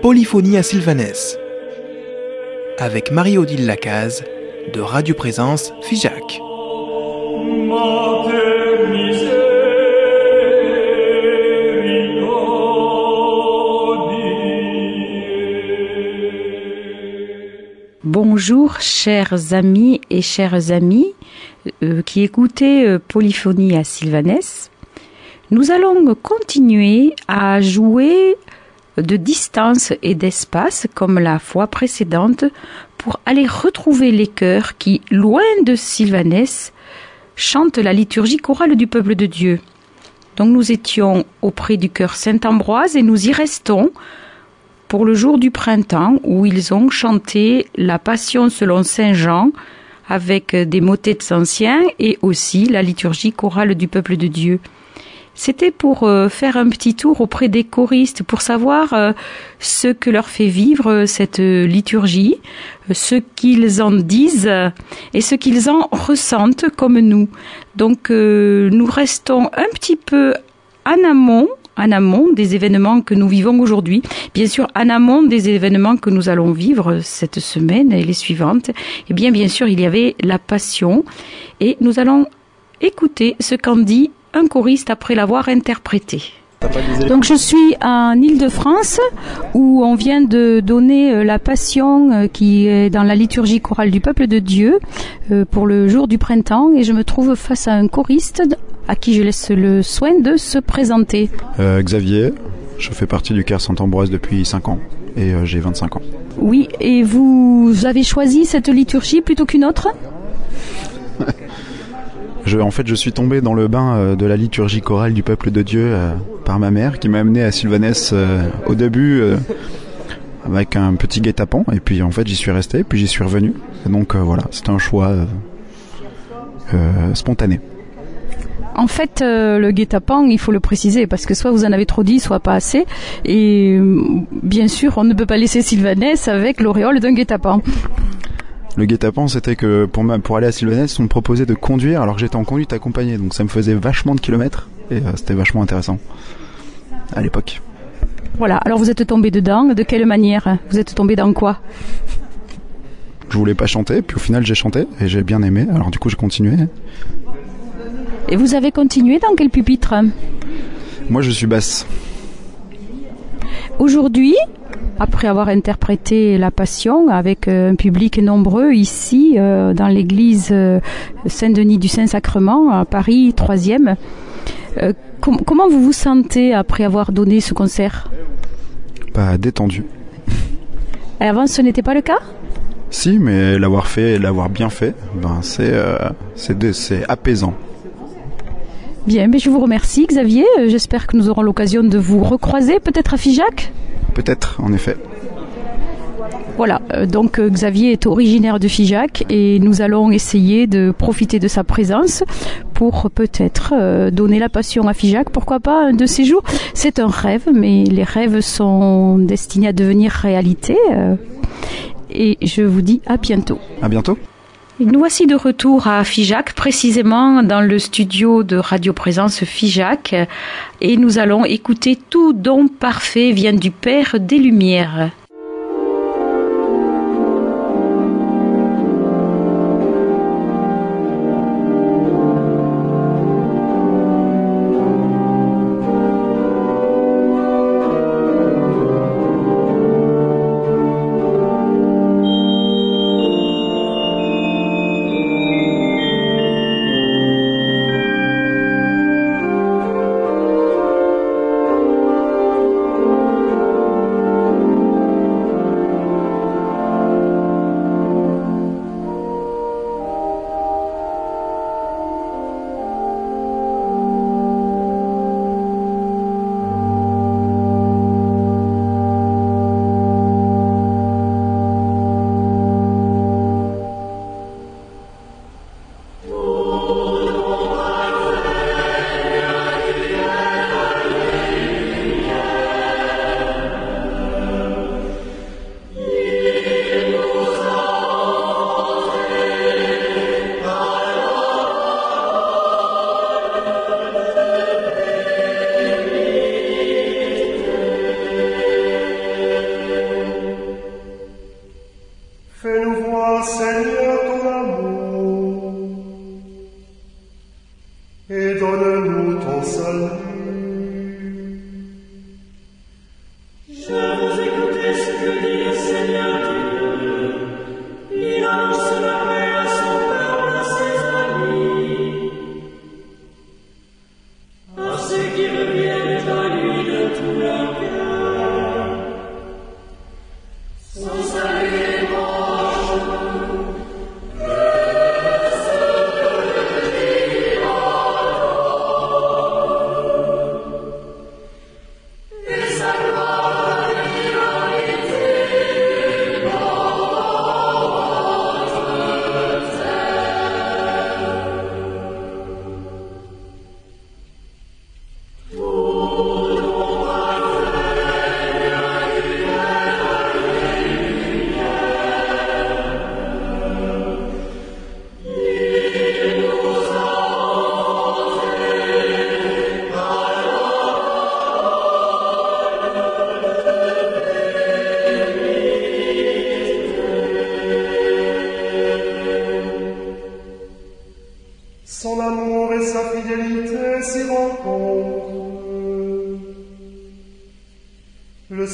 Polyphonie à Sylvanès avec Marie-Odile Lacaze de Radio Présence Figeac. Bonjour chers amis et chères amies euh, qui écoutez euh, Polyphonie à Sylvanès. Nous allons continuer à jouer de distance et d'espace comme la fois précédente pour aller retrouver les chœurs qui, loin de Sylvanès, chantent la liturgie chorale du peuple de Dieu. Donc nous étions auprès du chœur Saint-Ambroise et nous y restons pour le jour du printemps où ils ont chanté la Passion selon Saint Jean avec des motets anciens et aussi la liturgie chorale du peuple de Dieu. C'était pour euh, faire un petit tour auprès des choristes pour savoir euh, ce que leur fait vivre euh, cette liturgie, ce qu'ils en disent et ce qu'ils en ressentent comme nous. Donc nous restons un petit peu en amont en amont des événements que nous vivons aujourd'hui, bien sûr en amont des événements que nous allons vivre cette semaine et les suivantes. Eh bien bien sûr, il y avait la passion et nous allons écouter ce qu'en dit un choriste après l'avoir interprété. Donc je suis en Île-de-France où on vient de donner euh, la Passion euh, qui est dans la liturgie chorale du peuple de Dieu euh, pour le jour du printemps et je me trouve face à un choriste à qui je laisse le soin de se présenter. Xavier, je fais partie du Caire Saint-Ambroise depuis 5 ans et j'ai 25 ans. Oui, et vous avez choisi cette liturgie plutôt qu'une autre? En fait, je suis tombé dans le bain euh, de la liturgie chorale du peuple de Dieu euh, par ma mère qui m'a amené à Sylvanès euh, au début avec un petit guet-apens et puis en fait j'y suis resté puis j'y suis revenu. donc voilà, c'était un choix spontané. En fait, le guet-apens, il faut le préciser, parce que soit vous en avez trop dit, soit pas assez. Et bien sûr, on ne peut pas laisser Sylvanès avec l'auréole d'un guet-apens. Le guet-apens, c'était que pour, pour aller à Sylvanès, on me proposait de conduire alors que j'étais en conduite accompagnée. Donc ça me faisait vachement de kilomètres et euh, c'était vachement intéressant à l'époque. Voilà, alors vous êtes tombé dedans. De quelle manière? Vous êtes tombé dans quoi? Je voulais pas chanter, puis au final j'ai chanté et j'ai bien aimé. Alors du coup j'ai continué. Et vous avez continué dans quel pupitre? Moi je suis basse. Aujourd'hui, après avoir interprété la Passion avec euh, un public nombreux ici euh, dans l'église euh, Saint-Denis du Saint-Sacrement à Paris 3e. comment vous vous sentez après avoir donné ce concert? Pas détendu. Et avant, ce n'était pas le cas? Si, mais l'avoir fait, l'avoir bien fait, ben c'est c'est apaisant. Bien, mais je vous remercie Xavier. J'espère que nous aurons l'occasion de vous recroiser peut-être à Figeac? Peut-être, en effet. Voilà, euh, donc euh, Xavier est originaire de Figeac et nous allons essayer de profiter de sa présence pour peut-être euh, donner la passion à Figeac. Pourquoi pas un de ces jours? C'est un rêve, mais les rêves sont destinés à devenir réalité. Et je vous dis à bientôt. À bientôt. Nous voici de retour à Figeac, précisément dans le studio de Radio Présence Figeac, et nous allons écouter Tout don parfait vient du Père des Lumières.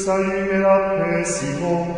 salire a te, Simon,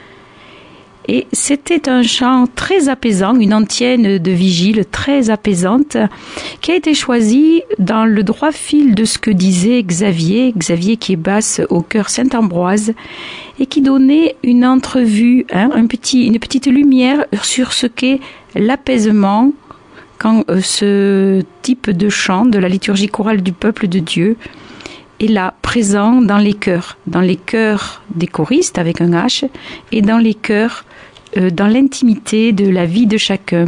c'était un chant très apaisant, une antienne de vigile très apaisante, qui a été choisie dans le droit fil de ce que disait Xavier, Xavier qui est basse au cœur Saint-Ambroise, et qui donnait une entrevue, hein, une petite lumière sur ce qu'est l'apaisement quand euh, ce type de chant de la liturgie chorale du peuple de Dieu est là, présent dans les chœurs, dans les chœurs des choristes avec un H et dans les chœurs euh, dans l'intimité de la vie de chacun.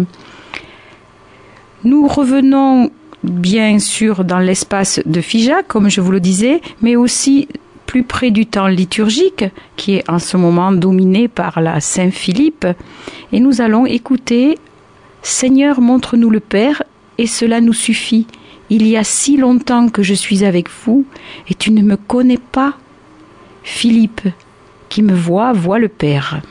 Nous revenons bien sûr dans l'espace de Figeac, comme je vous le disais, mais aussi plus près du temps liturgique, qui est en ce moment dominé par la Saint-Philippe, et nous allons écouter Seigneur, montre-nous le Père, et cela nous suffit. Il y a si longtemps que je suis avec vous, et tu ne me connais pas. Philippe, qui me voit, voit le Père.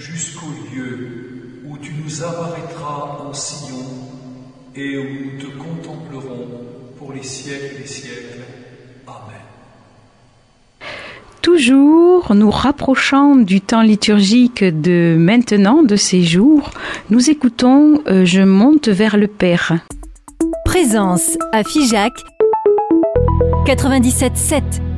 Jusqu'au lieu où tu nous arrêteras en sillon et où nous te contemplerons pour les siècles des siècles. Amen. Toujours nous rapprochant du temps liturgique de maintenant, de ces jours, nous écoutons euh, Je monte vers le Père. Présence à Figeac 97.7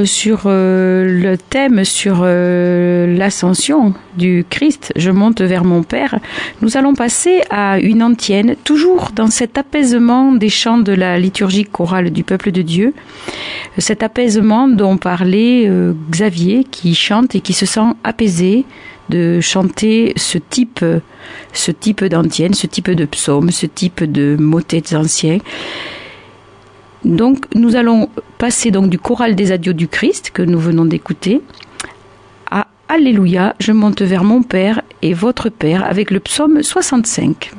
toujours sur euh, le thème sur euh, l'ascension du Christ, je monte vers mon Père, nous allons passer à une antienne, toujours dans cet apaisement des chants de la liturgie chorale du peuple de Dieu, cet apaisement dont parlait euh, Xavier qui chante et qui se sent apaisé de chanter ce type, ce type d'antienne, ce type de psaume, ce type de motets anciens. Donc nous allons passer du choral des adieux du Christ que nous venons d'écouter à Alléluia, je monte vers mon Père et votre Père avec le psaume 65.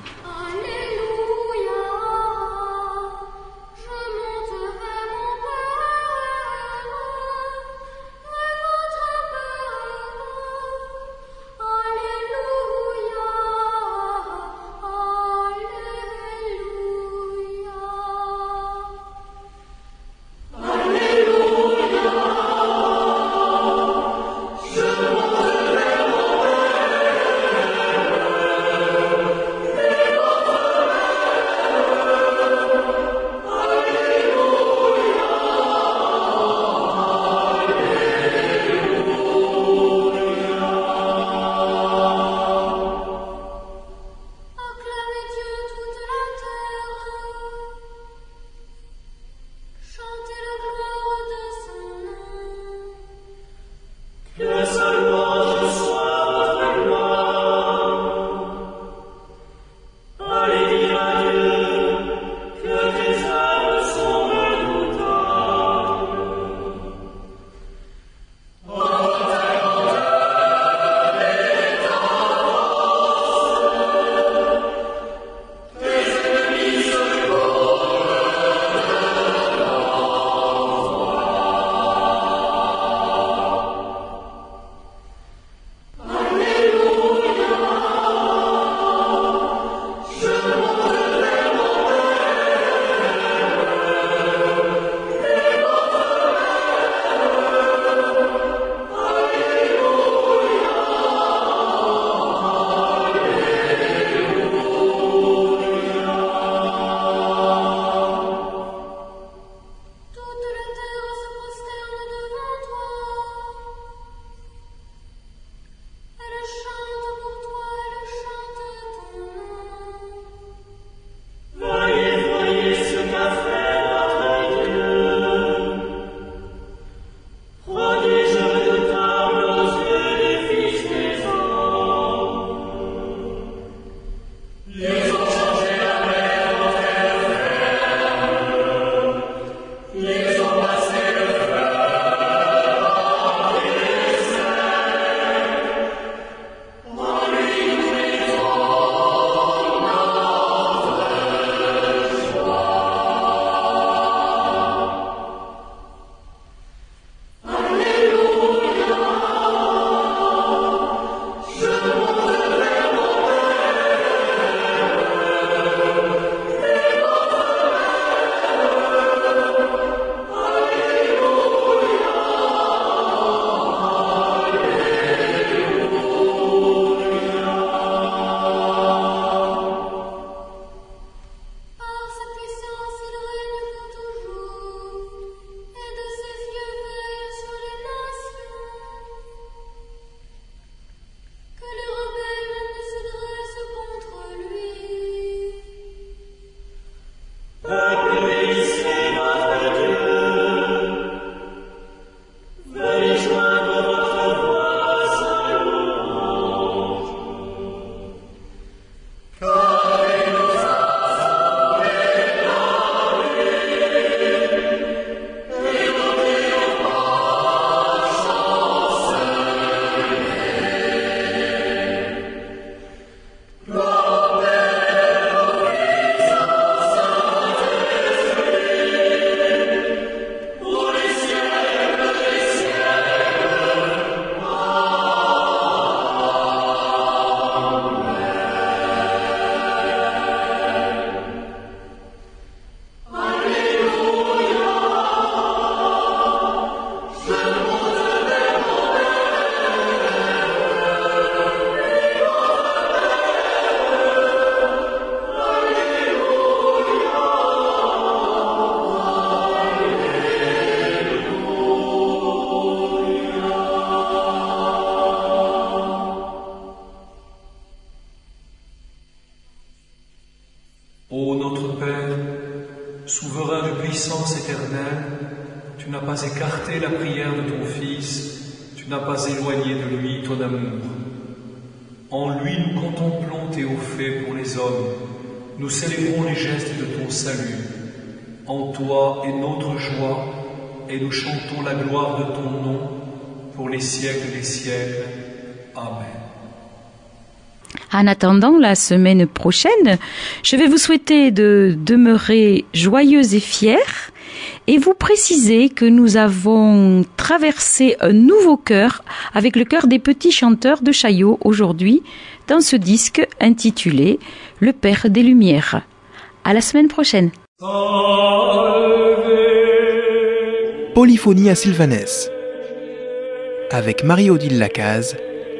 Pour les siècles des siècles. Amen. En attendant la semaine prochaine, je vais vous souhaiter de demeurer joyeux et fiers et vous préciser que nous avons traversé un nouveau cœur avec le cœur des petits chanteurs de Chaillot aujourd'hui dans ce disque intitulé Le Père des Lumières. À la semaine prochaine. Polyphonie à Sylvanès avec Marie-Odile Lacaze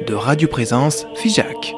de Radio Présence Figeac.